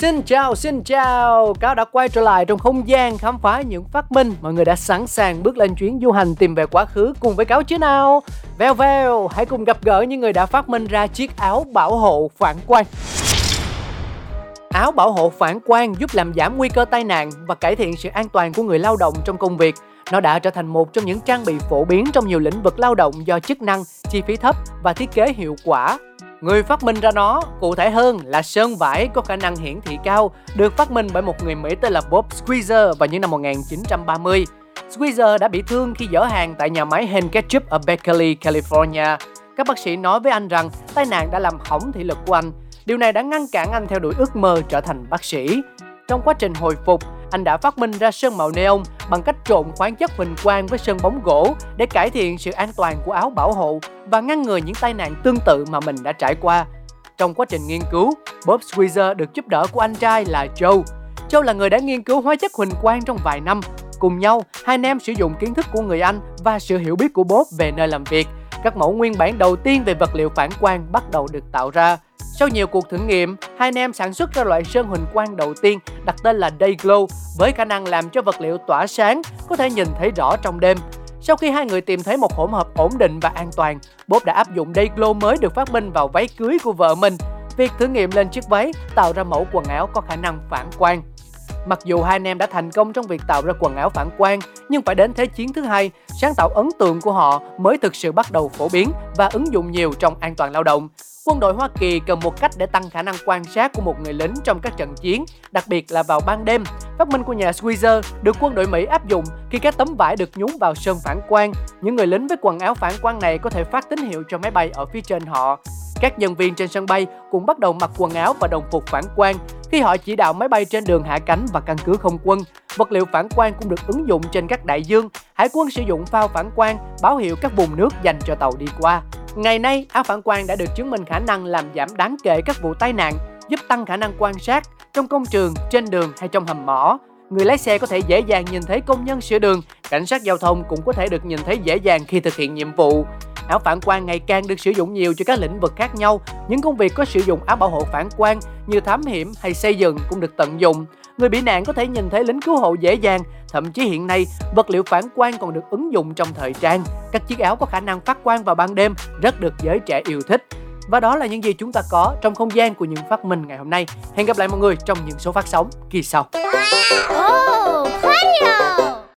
Xin chào, xin chào. Cáo đã quay trở lại trong không gian khám phá những phát minh. Mọi người đã sẵn sàng bước lên chuyến du hành tìm về quá khứ cùng với cáo chứ nào? Vèo vèo, hãy cùng gặp gỡ những người đã phát minh ra chiếc áo bảo hộ phản quang. Áo bảo hộ phản quang giúp làm giảm nguy cơ tai nạn và cải thiện sự an toàn của người lao động trong công việc. Nó đã trở thành một trong những trang bị phổ biến trong nhiều lĩnh vực lao động do chức năng, chi phí thấp và thiết kế hiệu quả. Người phát minh ra nó, cụ thể hơn là sơn vải có khả năng hiển thị cao, được phát minh bởi một người Mỹ tên là Bob Squeezer vào những năm 1930. Squeezer đã bị thương khi dỡ hàng tại nhà máy Hen Ketchup ở Berkeley, California. Các bác sĩ nói với anh rằng tai nạn đã làm hỏng thị lực của anh. Điều này đã ngăn cản anh theo đuổi ước mơ trở thành bác sĩ. Trong quá trình hồi phục, anh đã phát minh ra sơn màu neon bằng cách trộn khoáng chất huỳnh quang với sơn bóng gỗ để cải thiện sự an toàn của áo bảo hộ và ngăn ngừa những tai nạn tương tự mà mình đã trải qua. Trong quá trình nghiên cứu, Bob Squeezer được giúp đỡ của anh trai là Joe. Joe là người đã nghiên cứu hóa chất huỳnh quang trong vài năm. Cùng nhau, hai anh em sử dụng kiến thức của người anh và sự hiểu biết của Bob về nơi làm việc. Các mẫu nguyên bản đầu tiên về vật liệu phản quang bắt đầu được tạo ra. Sau nhiều cuộc thử nghiệm, hai anh em sản xuất ra loại sơn huỳnh quang đầu tiên đặt tên là Dayglow với khả năng làm cho vật liệu tỏa sáng, có thể nhìn thấy rõ trong đêm. Sau khi hai người tìm thấy một hỗn hợp ổn định và an toàn, Bob đã áp dụng Dayglow mới được phát minh vào váy cưới của vợ mình. Việc thử nghiệm lên chiếc váy tạo ra mẫu quần áo có khả năng phản quang. Mặc dù hai anh em đã thành công trong việc tạo ra quần áo phản quang, nhưng phải đến Thế chiến thứ hai, sáng tạo ấn tượng của họ mới thực sự bắt đầu phổ biến và ứng dụng nhiều trong an toàn lao động. Quân đội Hoa Kỳ cần một cách để tăng khả năng quan sát của một người lính trong các trận chiến, đặc biệt là vào ban đêm. Phát minh của nhà Squeezer được quân đội Mỹ áp dụng khi các tấm vải được nhúng vào sơn phản quang. Những người lính với quần áo phản quang này có thể phát tín hiệu cho máy bay ở phía trên họ. Các nhân viên trên sân bay cũng bắt đầu mặc quần áo và đồng phục phản quang khi họ chỉ đạo máy bay trên đường hạ cánh và căn cứ không quân. Vật liệu phản quang cũng được ứng dụng trên các đại dương. Hải quân sử dụng phao phản quang báo hiệu các vùng nước dành cho tàu đi qua. Ngày nay, áo phản quang đã được chứng minh khả năng làm giảm đáng kể các vụ tai nạn, giúp tăng khả năng quan sát trong công trường, trên đường hay trong hầm mỏ. Người lái xe có thể dễ dàng nhìn thấy công nhân sửa đường, cảnh sát giao thông cũng có thể được nhìn thấy dễ dàng khi thực hiện nhiệm vụ. Áo phản quang ngày càng được sử dụng nhiều cho các lĩnh vực khác nhau. Những công việc có sử dụng áo bảo hộ phản quang như thám hiểm hay xây dựng cũng được tận dụng. Người bị nạn có thể nhìn thấy lính cứu hộ dễ dàng. Thậm chí hiện nay, vật liệu phản quang còn được ứng dụng trong thời trang. Các chiếc áo có khả năng phát quang vào ban đêm rất được giới trẻ yêu thích. Và đó là những gì chúng ta có trong không gian của những phát minh ngày hôm nay. Hẹn gặp lại mọi người trong những số phát sóng kỳ sau. Oh,